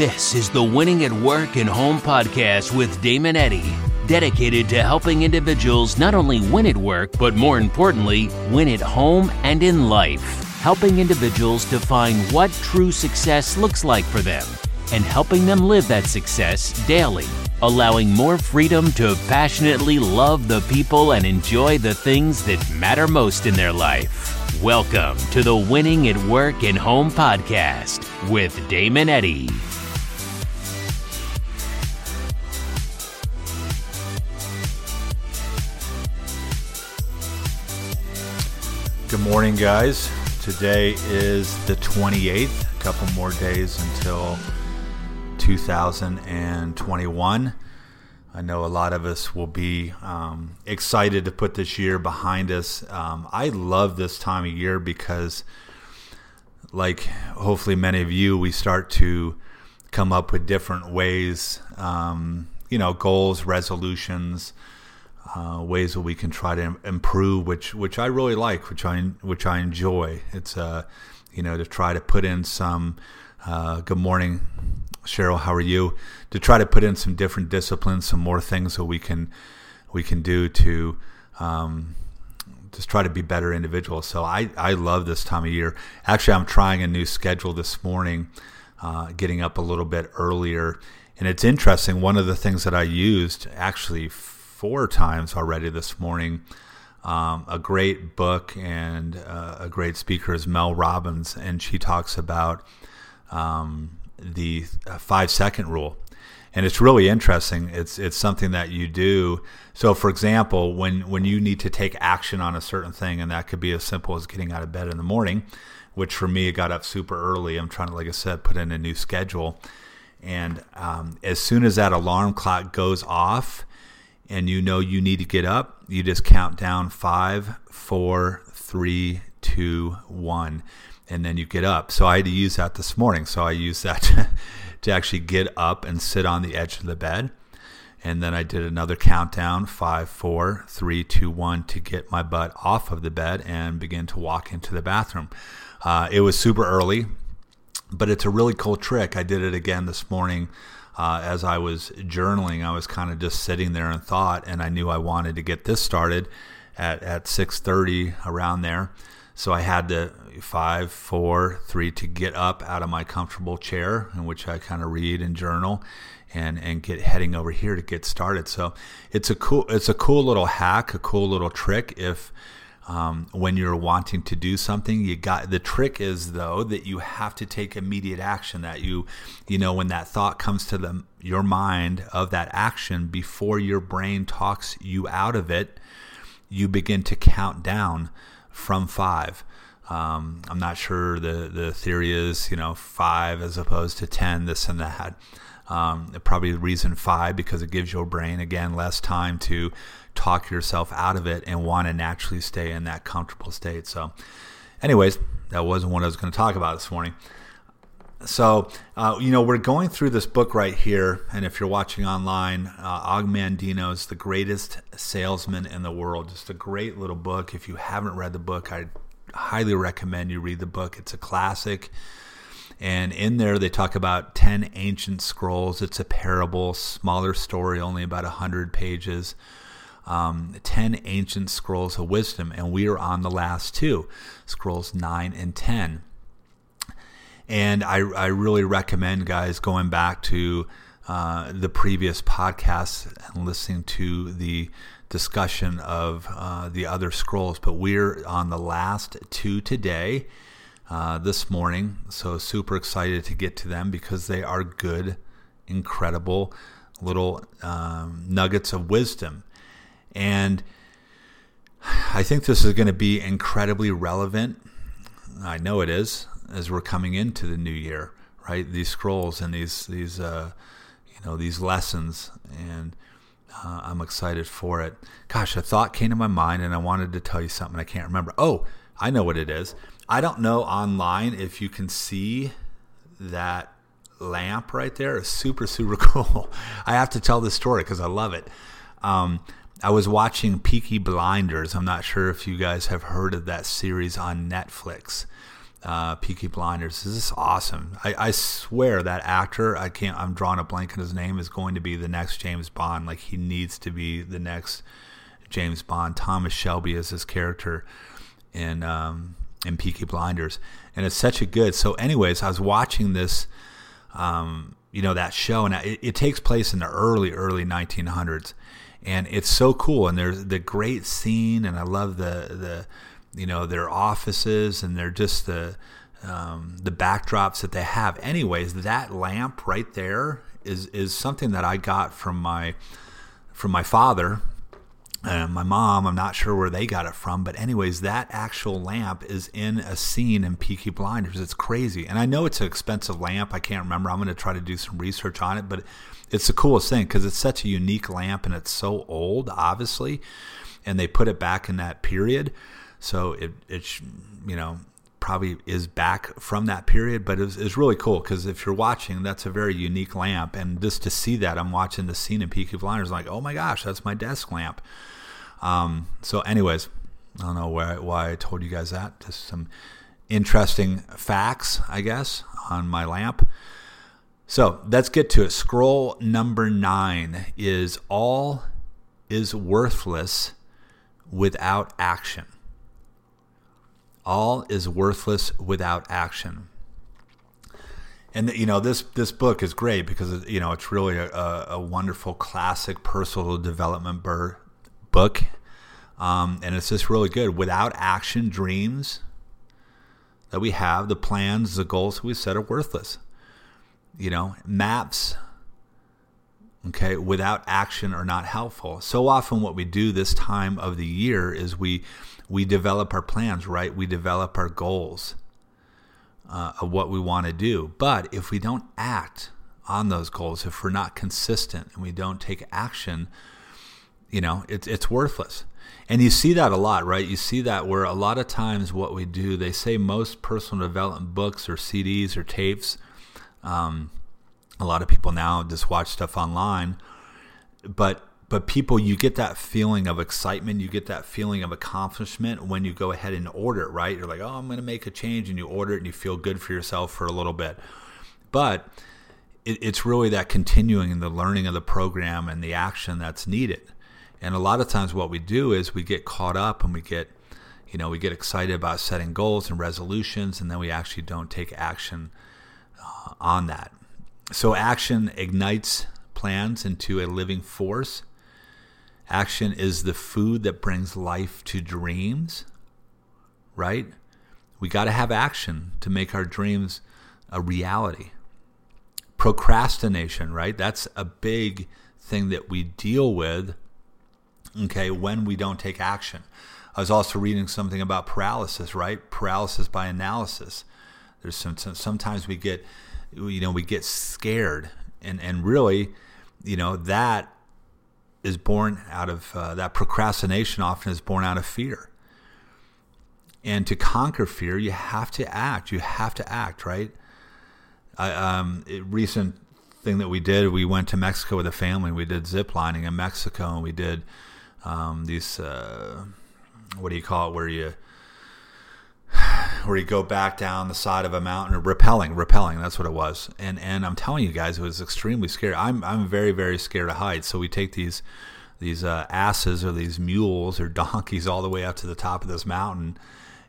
This is the Winning at Work and Home podcast with Damon Eddy, dedicated to helping individuals not only win at work, but more importantly, win at home and in life. Helping individuals define what true success looks like for them and helping them live that success daily, allowing more freedom to passionately love the people and enjoy the things that matter most in their life. Welcome to the Winning at Work and Home podcast with Damon Eddy. Good morning, guys. Today is the 28th, a couple more days until 2021. I know a lot of us will be um, excited to put this year behind us. Um, I love this time of year because, like hopefully many of you, we start to come up with different ways, um, you know, goals, resolutions, uh, ways that we can try to improve, which which I really like, which I which I enjoy. It's uh, you know, to try to put in some. Uh, good morning, Cheryl. How are you? To try to put in some different disciplines, some more things that we can we can do to um, just try to be better individuals. So I I love this time of year. Actually, I'm trying a new schedule this morning, uh, getting up a little bit earlier, and it's interesting. One of the things that I used actually four times already this morning. Um, a great book and uh, a great speaker is Mel Robbins, and she talks about um, the uh, five second rule. And it's really interesting. It's it's something that you do. So, for example, when when you need to take action on a certain thing, and that could be as simple as getting out of bed in the morning, which for me, I got up super early. I'm trying to, like I said, put in a new schedule. And um, as soon as that alarm clock goes off, and you know you need to get up, you just count down five, four, three, two, one, and then you get up. So I had to use that this morning. So I used that to, to actually get up and sit on the edge of the bed. And then I did another countdown five, four, three, two, one to get my butt off of the bed and begin to walk into the bathroom. Uh, it was super early, but it's a really cool trick. I did it again this morning uh, as I was journaling, I was kind of just sitting there in thought, and I knew I wanted to get this started at at six thirty around there. So I had to five, four, three to get up out of my comfortable chair in which I kind of read and journal, and and get heading over here to get started. So it's a cool it's a cool little hack, a cool little trick if um, when you're wanting to do something you got the trick is though that you have to take immediate action that you you know when that thought comes to the, your mind of that action before your brain talks you out of it you begin to count down from five. Um, i'm not sure the the theory is you know five as opposed to ten this and that um, probably reason five because it gives your brain again less time to talk yourself out of it and want to naturally stay in that comfortable state. So, anyways, that wasn't what I was going to talk about this morning. So, uh, you know, we're going through this book right here, and if you're watching online, uh, Og Mandino's The Greatest Salesman in the World. Just a great little book. If you haven't read the book, I highly recommend you read the book. It's a classic. And in there, they talk about 10 ancient scrolls. It's a parable, smaller story, only about 100 pages um, 10 ancient scrolls of wisdom, and we are on the last two, scrolls 9 and 10. And I, I really recommend, guys, going back to uh, the previous podcasts and listening to the discussion of uh, the other scrolls. But we're on the last two today, uh, this morning. So, super excited to get to them because they are good, incredible little um, nuggets of wisdom. And I think this is going to be incredibly relevant. I know it is as we're coming into the new year, right? These scrolls and these these uh, you know these lessons, and uh, I'm excited for it. Gosh, a thought came to my mind, and I wanted to tell you something. I can't remember. Oh, I know what it is. I don't know online if you can see that lamp right there. It's super super cool. I have to tell this story because I love it. Um, I was watching Peaky Blinders. I'm not sure if you guys have heard of that series on Netflix. uh, Peaky Blinders. This is awesome. I, I swear that actor, I can't, I'm drawing a blank on his name, is going to be the next James Bond. Like he needs to be the next James Bond. Thomas Shelby is his character in um, in Peaky Blinders, and it's such a good. So, anyways, I was watching this, um, you know, that show, and it, it takes place in the early early 1900s, and it's so cool. And there's the great scene, and I love the the you know their offices and they're just the um, the backdrops that they have. Anyways, that lamp right there is is something that I got from my from my father and my mom. I'm not sure where they got it from, but anyways, that actual lamp is in a scene in Peaky Blinders. It's crazy, and I know it's an expensive lamp. I can't remember. I'm going to try to do some research on it, but it's the coolest thing because it's such a unique lamp and it's so old, obviously, and they put it back in that period. So it it you know probably is back from that period, but it's, it's really cool because if you're watching, that's a very unique lamp, and just to see that, I'm watching the scene in Peaky Blinders, like, oh my gosh, that's my desk lamp. Um, so, anyways, I don't know why why I told you guys that. Just some interesting facts, I guess, on my lamp. So let's get to it. Scroll number nine is all is worthless without action. All is worthless without action. And you know this this book is great because you know it's really a, a wonderful classic personal development bur- book, um, and it's just really good. Without action, dreams that we have, the plans, the goals that we set are worthless. You know, maps okay, without action are not helpful. So often, what we do this time of the year is we we develop our plans, right? We develop our goals uh, of what we want to do. But if we don't act on those goals, if we're not consistent and we don't take action, you know, it's it's worthless. And you see that a lot, right? You see that where a lot of times what we do, they say most personal development books or CDs or tapes. Um, a lot of people now just watch stuff online, but but people you get that feeling of excitement you get that feeling of accomplishment when you go ahead and order it right? You're like oh i'm going to make a change and you order it and you feel good for yourself for a little bit. But it, it's really that continuing and the learning of the program and the action that's needed. And a lot of times what we do is we get caught up and we get you know we get excited about setting goals and resolutions and then we actually don't take action uh, on that so action ignites plans into a living force Action is the food that brings life to dreams, right? We got to have action to make our dreams a reality. Procrastination, right? That's a big thing that we deal with, okay, when we don't take action. I was also reading something about paralysis, right? Paralysis by analysis. There's some, sometimes we get, you know, we get scared, and and really, you know, that is born out of uh, that procrastination often is born out of fear. And to conquer fear you have to act. You have to act right? I, um, recent thing that we did we went to mexico with a family. We did zip lining in mexico and we did um, these uh, what do you call it where you where you go back down the side of a mountain or rappelling rappelling that's what it was. And and i'm telling you guys it was extremely scary. I'm i'm very very scared of heights so we take these these uh, asses or these mules or donkeys all the way up to the top of this mountain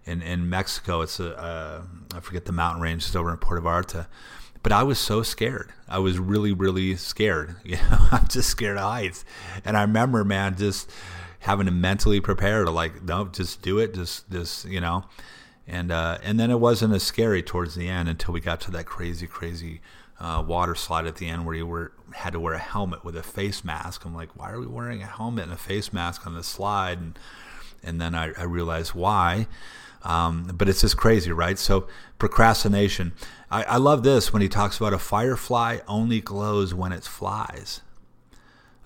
in in mexico. It's a uh, i forget the mountain range. It's over in puerto vallarta. But i was so scared. I was really really scared. You know i'm just scared of heights and i remember man just having to mentally prepare to like no just do it. Just just you know and uh, and then it wasn't as scary towards the end until we got to that crazy, crazy uh, water slide at the end where you were had to wear a helmet with a face mask. I'm like, why are we wearing a helmet and a face mask on the slide? And and then I, I realized why. Um, but it's just crazy, right? So procrastination. I, I love this when he talks about a firefly only glows when it flies.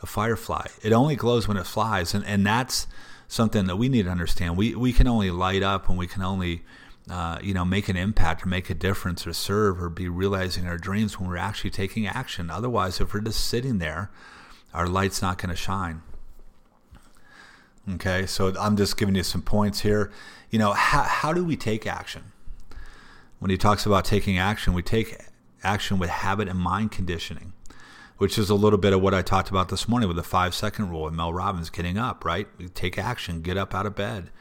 A firefly, it only glows when it flies, and and that's something that we need to understand. We we can only light up and we can only uh, you know make an impact or make a difference or serve or be realizing our dreams when we're actually taking action. Otherwise, if we're just sitting there, our light's not going to shine. Okay, so I'm just giving you some points here. You know, how how do we take action? when he talks about taking action, we take action with habit and mind conditioning, which is a little bit of what I talked about this morning with the five second rule and Mel Robbins getting up, right? Take action, get up out of bed,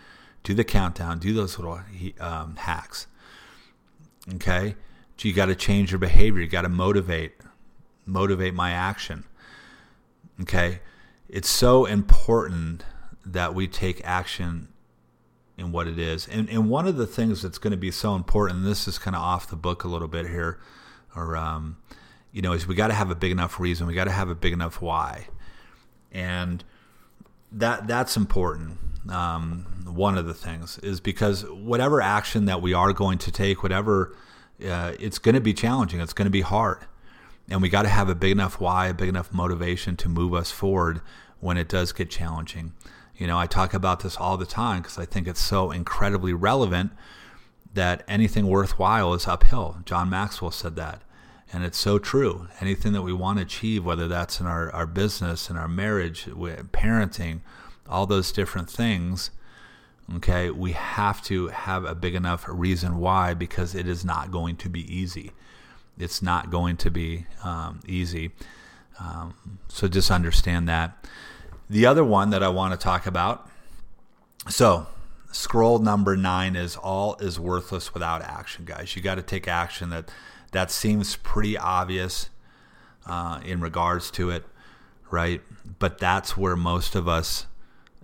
do the countdown, do those little um, hacks. Okay? You got to change your behavior. You got to motivate, motivate my action. Okay? It's so important that we take action in what it is. And, and one of the things that's going to be so important, this is kind of off the book a little bit here, or, um, you know, is we got to have a big enough reason. We got to have a big enough why. And that that's important. Um, one of the things is because whatever action that we are going to take, whatever, uh, it's going to be challenging. It's going to be hard. And we got to have a big enough why, a big enough motivation to move us forward when it does get challenging. You know, I talk about this all the time because I think it's so incredibly relevant that anything worthwhile is uphill. John Maxwell said that. And it's so true. Anything that we want to achieve, whether that's in our, our business, in our marriage, parenting, all those different things, okay, we have to have a big enough reason why because it is not going to be easy. It's not going to be um, easy. Um, so just understand that. The other one that I want to talk about. So, scroll number nine is all is worthless without action, guys. You got to take action. That that seems pretty obvious uh, in regards to it, right? But that's where most of us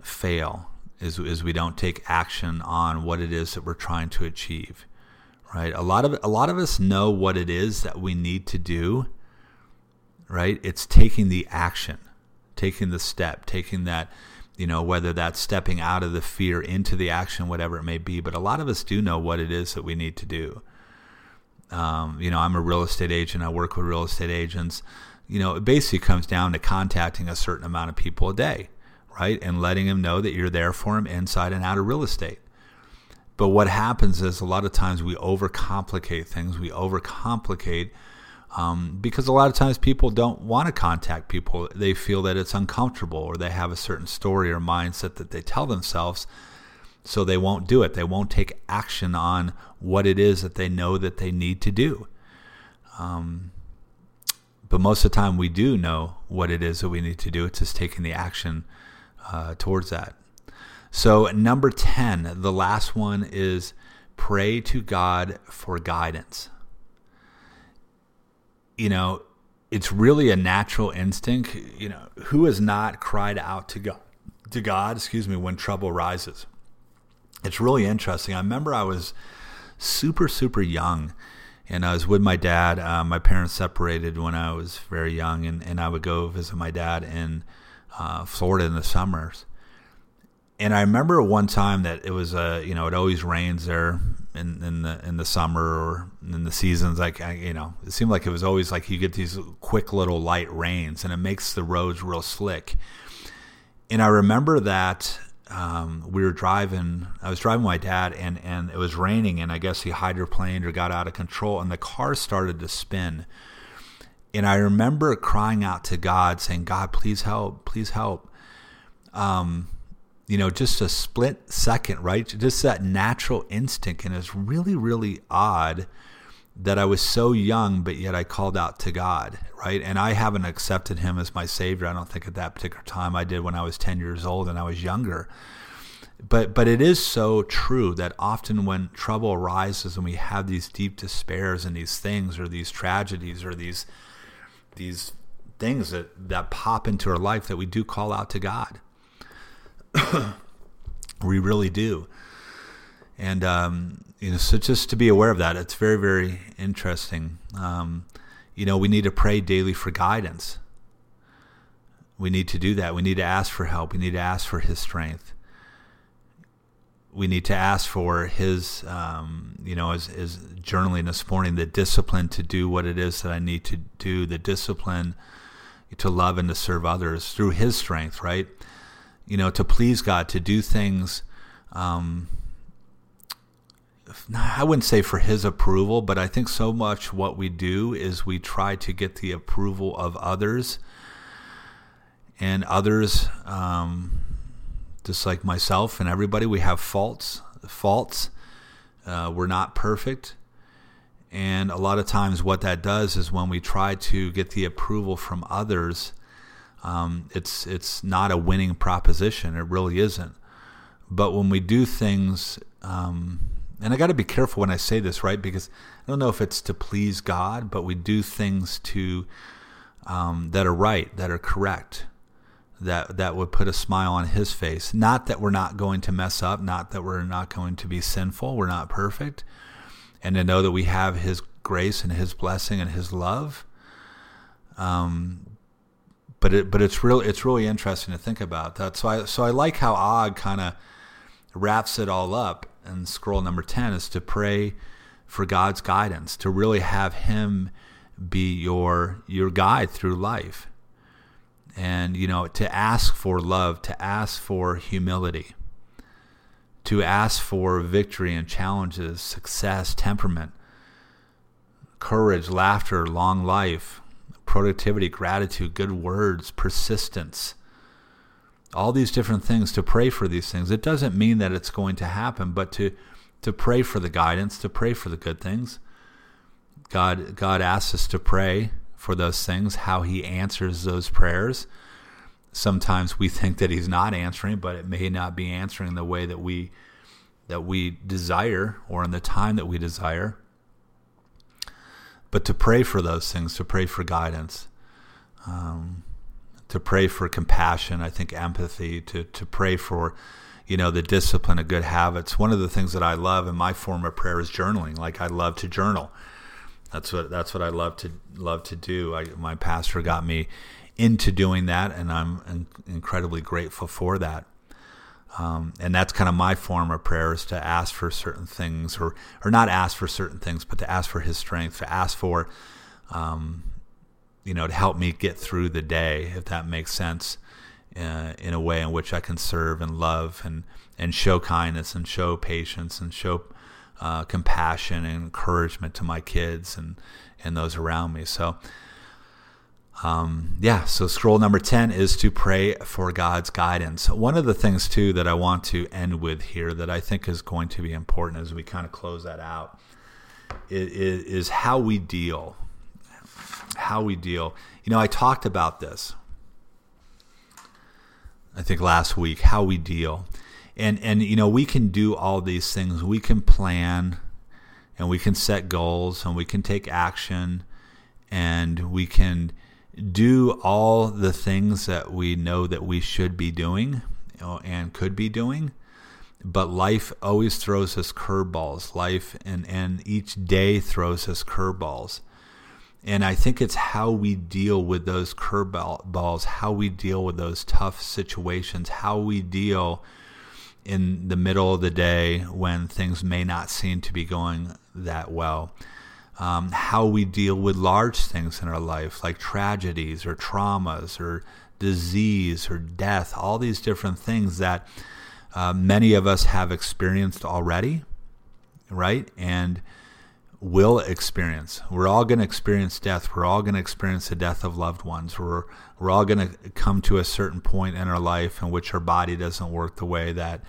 fail is is we don't take action on what it is that we're trying to achieve, right? A lot of a lot of us know what it is that we need to do, right? It's taking the action taking the step, taking that, you know, whether that's stepping out of the fear into the action, whatever it may be. But a lot of us do know what it is that we need to do. Um, you know, I'm a real estate agent. I work with real estate agents. You know, it basically comes down to contacting a certain amount of people a day, right? And letting them know that you're there for them inside and out of real estate. But what happens is a lot of times we overcomplicate things. We overcomplicate um, because a lot of times people don't want to contact people. They feel that it's uncomfortable or they have a certain story or mindset that they tell themselves. So they won't do it. They won't take action on what it is that they know that they need to do. Um, but most of the time, we do know what it is that we need to do. It's just taking the action uh, towards that. So, number 10, the last one is pray to God for guidance you know, it's really a natural instinct. You know, who has not cried out to God, to God, excuse me, when trouble rises? It's really interesting. I remember I was super, super young, and I was with my dad. Uh, my parents separated when I was very young, and, and I would go visit my dad in uh, Florida in the summers. And I remember one time that it was a, uh, you know, it always rains there in, in the in the summer or in the seasons like you know it seemed like it was always like you get these quick little light rains and it makes the roads real slick and i remember that um, we were driving i was driving my dad and and it was raining and i guess he hydroplaned or got out of control and the car started to spin and i remember crying out to god saying god please help please help um, you know, just a split second, right? Just that natural instinct. And it's really, really odd that I was so young, but yet I called out to God, right? And I haven't accepted Him as my Savior. I don't think at that particular time I did when I was 10 years old and I was younger. But, but it is so true that often when trouble arises and we have these deep despairs and these things or these tragedies or these, these things that, that pop into our life that we do call out to God we really do. And um, you know, so just to be aware of that, it's very, very interesting. Um, you know, we need to pray daily for guidance. We need to do that. We need to ask for help. We need to ask for His strength. We need to ask for His, um, you know, as, as journaling this morning, the discipline to do what it is that I need to do, the discipline to love and to serve others through His strength, right? you know, to please God, to do things. Um, I wouldn't say for His approval, but I think so much what we do is we try to get the approval of others, and others, um, just like myself and everybody, we have faults. Faults. Uh, we're not perfect. And a lot of times, what that does is when we try to get the approval from others, um, it's it's not a winning proposition. It really isn't. But when we do things, um, and I got to be careful when I say this, right? Because I don't know if it's to please God, but we do things to um, that are right, that are correct, that that would put a smile on His face. Not that we're not going to mess up, not that we're not going to be sinful. We're not perfect, and to know that we have His grace and His blessing and His love. Um, but it but it's really it's really interesting to think about that. So I so I like how Og kind of wraps it all up. And scroll number ten is to pray for God's guidance, to really have Him be your your guide through life, and you know to ask for love, to ask for humility, to ask for victory and challenges, success, temperament, courage, laughter, long life, productivity, gratitude, good words, persistence. All these different things to pray for these things. It doesn't mean that it's going to happen, but to to pray for the guidance, to pray for the good things. God God asks us to pray for those things, how he answers those prayers. Sometimes we think that he's not answering, but it may not be answering the way that we that we desire or in the time that we desire but to pray for those things, to pray for guidance, um, to pray for compassion, I think empathy, to, to pray for, you know, the discipline of good habits. One of the things that I love in my form of prayer is journaling. Like I love to journal. That's what that's what I love to love to do. I, my pastor got me into doing that, and I'm in, incredibly grateful for that. Um, and that's kind of my form of prayer is to ask for certain things, or or not ask for certain things, but to ask for His strength, to ask for, um, you know, to help me get through the day, if that makes sense, uh, in a way in which I can serve and love and and show kindness and show patience and show uh, compassion and encouragement to my kids and and those around me. So um, yeah, so scroll number 10 is to pray for God's guidance. One of the things, too, that I want to end with here that I think is going to be important as we kind of close that out is, is how we deal. How we deal. You know, I talked about this, I think last week, how we deal. And, and, you know, we can do all these things. We can plan and we can set goals and we can take action and we can do all the things that we know that we should be doing and could be doing. But life always throws us curveballs. Life and, and each day throws us curveballs. And I think it's how we deal with those curveballs, how we deal with those tough situations, how we deal in the middle of the day when things may not seem to be going that well um, how we deal with large things in our life, like tragedies or traumas or disease or death, all these different things that uh, many of us have experienced already, right? And will experience. We're all going to experience death. We're all going to experience the death of loved ones. We're we're all going to come to a certain point in our life in which our body doesn't work the way that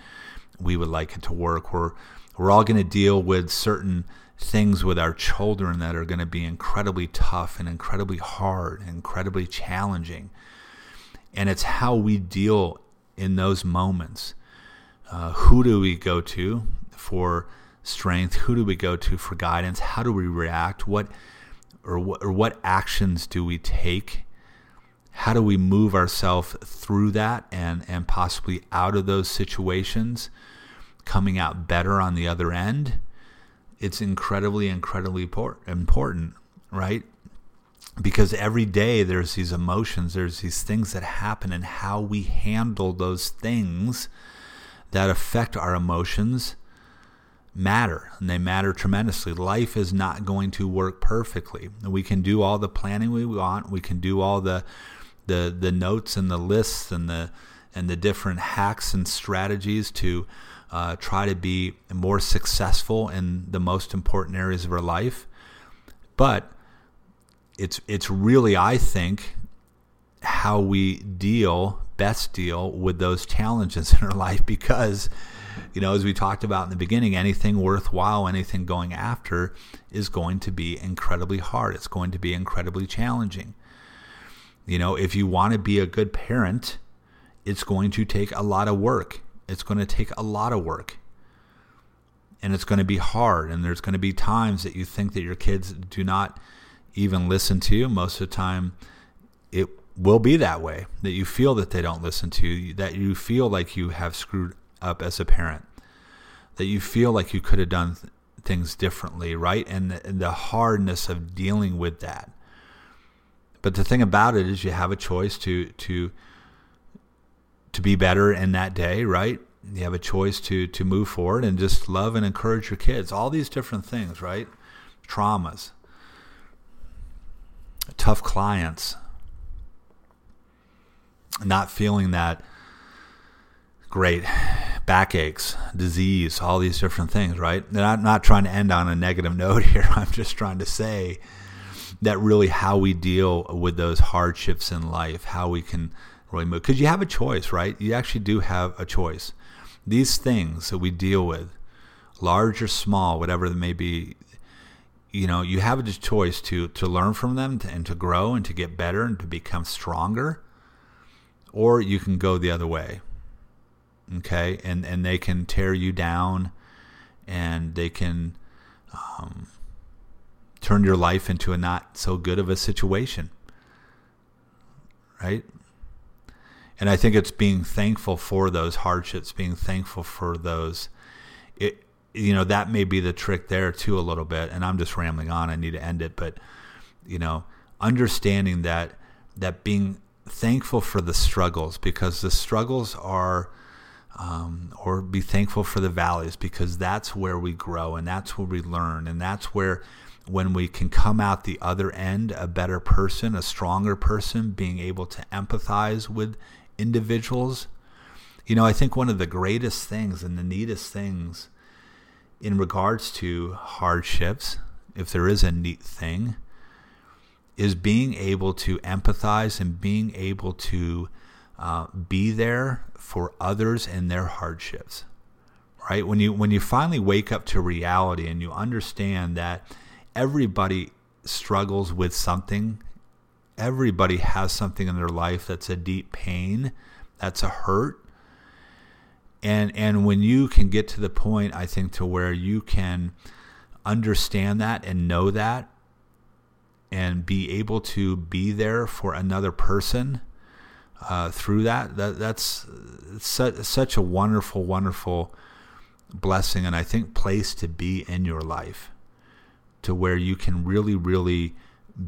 we would like it to work. We're we're all going to deal with certain things with our children that are going to be incredibly tough and incredibly hard, incredibly challenging. And it's how we deal in those moments. Uh, who do we go to for strength? Who do we go to for guidance? How do we react? What or what, or what actions do we take? How do we move ourselves through that and and possibly out of those situations, coming out better on the other end? it's incredibly, incredibly important, right? Because every day there's these emotions, there's these things that happen, and how we handle those things that affect our emotions matter, and they matter tremendously. Life is not going to work perfectly. We can do all the planning we want, we can do all the the the notes and the lists and the and the different hacks and strategies to uh, try to be more successful in the most important areas of our life. But it's it's really, I think, how we deal best deal with those challenges in our life because you know, as we talked about in the beginning, anything worthwhile, anything going after is going to be incredibly hard. It's going to be incredibly challenging. You know, if you want to be a good parent, it's going to take a lot of work. It's going to take a lot of work. And it's going to be hard. And there's going to be times that you think that your kids do not even listen to you. Most of the time, it will be that way that you feel that they don't listen to you, that you feel like you have screwed up as a parent, that you feel like you could have done th- things differently, right? And the, and the hardness of dealing with that. But the thing about it is, you have a choice to to to be better in that day, right? You have a choice to to move forward and just love and encourage your kids. All these different things, right? Traumas, tough clients, not feeling that great backaches, disease, all these different things, right? And I'm not trying to end on a negative note here. I'm just trying to say that really how we deal with those hardships in life, how we can really move. Because you have a choice, right? You actually do have a choice. These things that we deal with, large or small, whatever they may be, you know, you have a choice to to learn from them and to grow and to get better and to become stronger or you can go the other way okay and and they can tear you down and they can um, turn your life into a not so good of a situation right? And i think it's being thankful for those hardships being thankful for those it you know that may be the trick there too a little bit and i'm just rambling on i need to end it but you know understanding that that being thankful for the struggles because the struggles are, um, or be thankful for the valleys because that's where we grow and that's where we learn and that's where when we can come out the other end a better person, a stronger person, being able to empathize with individuals. You know, I think one of the greatest things and the neatest things in regards to hardships, if there is a neat thing, is being able to empathize and being able to uh, be there for others in their hardships right? When you when you finally wake up to reality and you understand that everybody struggles with something everybody has something in their life that's a deep pain that's a hurt and and when you can get to the point i think to where you can understand that and know that and be able to be there for another person uh, through that, that that's such, such a wonderful, wonderful blessing, and I think place to be in your life, to where you can really, really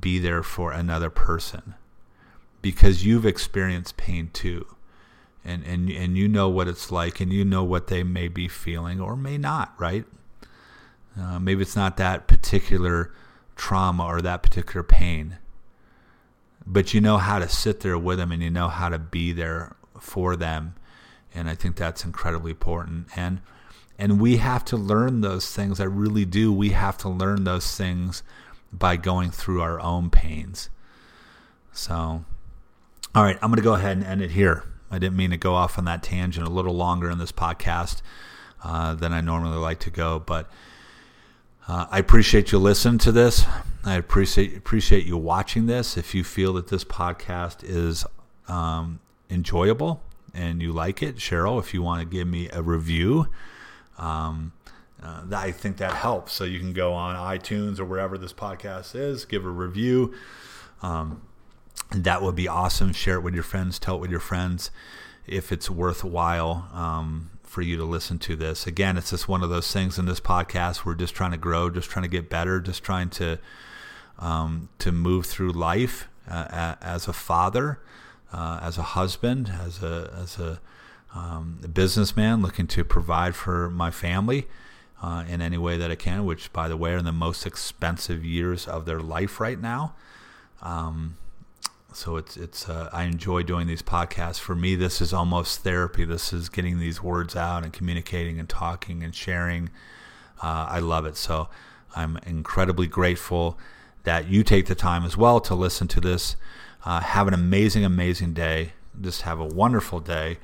be there for another person, because you've experienced pain too, and and and you know what it's like, and you know what they may be feeling or may not, right? Uh, maybe it's not that particular trauma or that particular pain. But you know how to sit there with them and you know how to be there for them. And I think that's incredibly important. And and we have to learn those things. I really do. We have to learn those things by going through our own pains. So, all right, I'm going to go ahead and end it here. I didn't mean to go off on that tangent a little longer in this podcast uh, than I normally like to go, but uh, I appreciate you listening to this. I appreciate appreciate you watching this. If you feel that this podcast is um, enjoyable and you like it, Cheryl, if you want to give me a review, um, uh, I think that helps. So you can go on iTunes or wherever this podcast is, give a review. Um, that would be awesome. Share it with your friends. Tell it with your friends if it's worthwhile. Um, for you to listen to this. Again, it's just one of those things in this podcast. We're just trying to grow, just trying to get better, just trying to um, to move through life uh, as a father, uh, as a husband, as a as a, um, a, businessman looking to provide for my family uh, in any way that I can. Which, by the way, are in the most expensive years of their life right now. Um, so it's it's uh, I enjoy doing these podcasts. For me, this is almost therapy. This is getting these words out and communicating and talking and sharing. Uh, I love it. So I'm incredibly grateful that you take the time as well to listen to this. Uh, have an amazing, amazing day. Just have a wonderful day.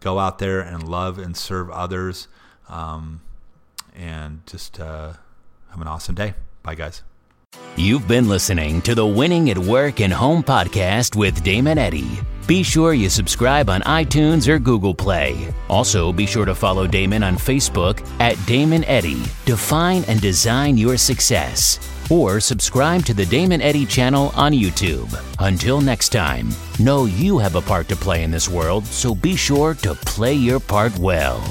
go out there and love and serve others. Um, and just uh, have an awesome day. Bye, guys. You've been listening to the Winning at Work and Home podcast with Damon Eddy. Be sure you subscribe on iTunes or Google Play. Also, be sure to follow Damon on Facebook at Damon Eddy. Define and design your success. Or subscribe to the Damon Eddy channel on YouTube. Until next time, know you have a part to play in this world, so be sure to play your part well.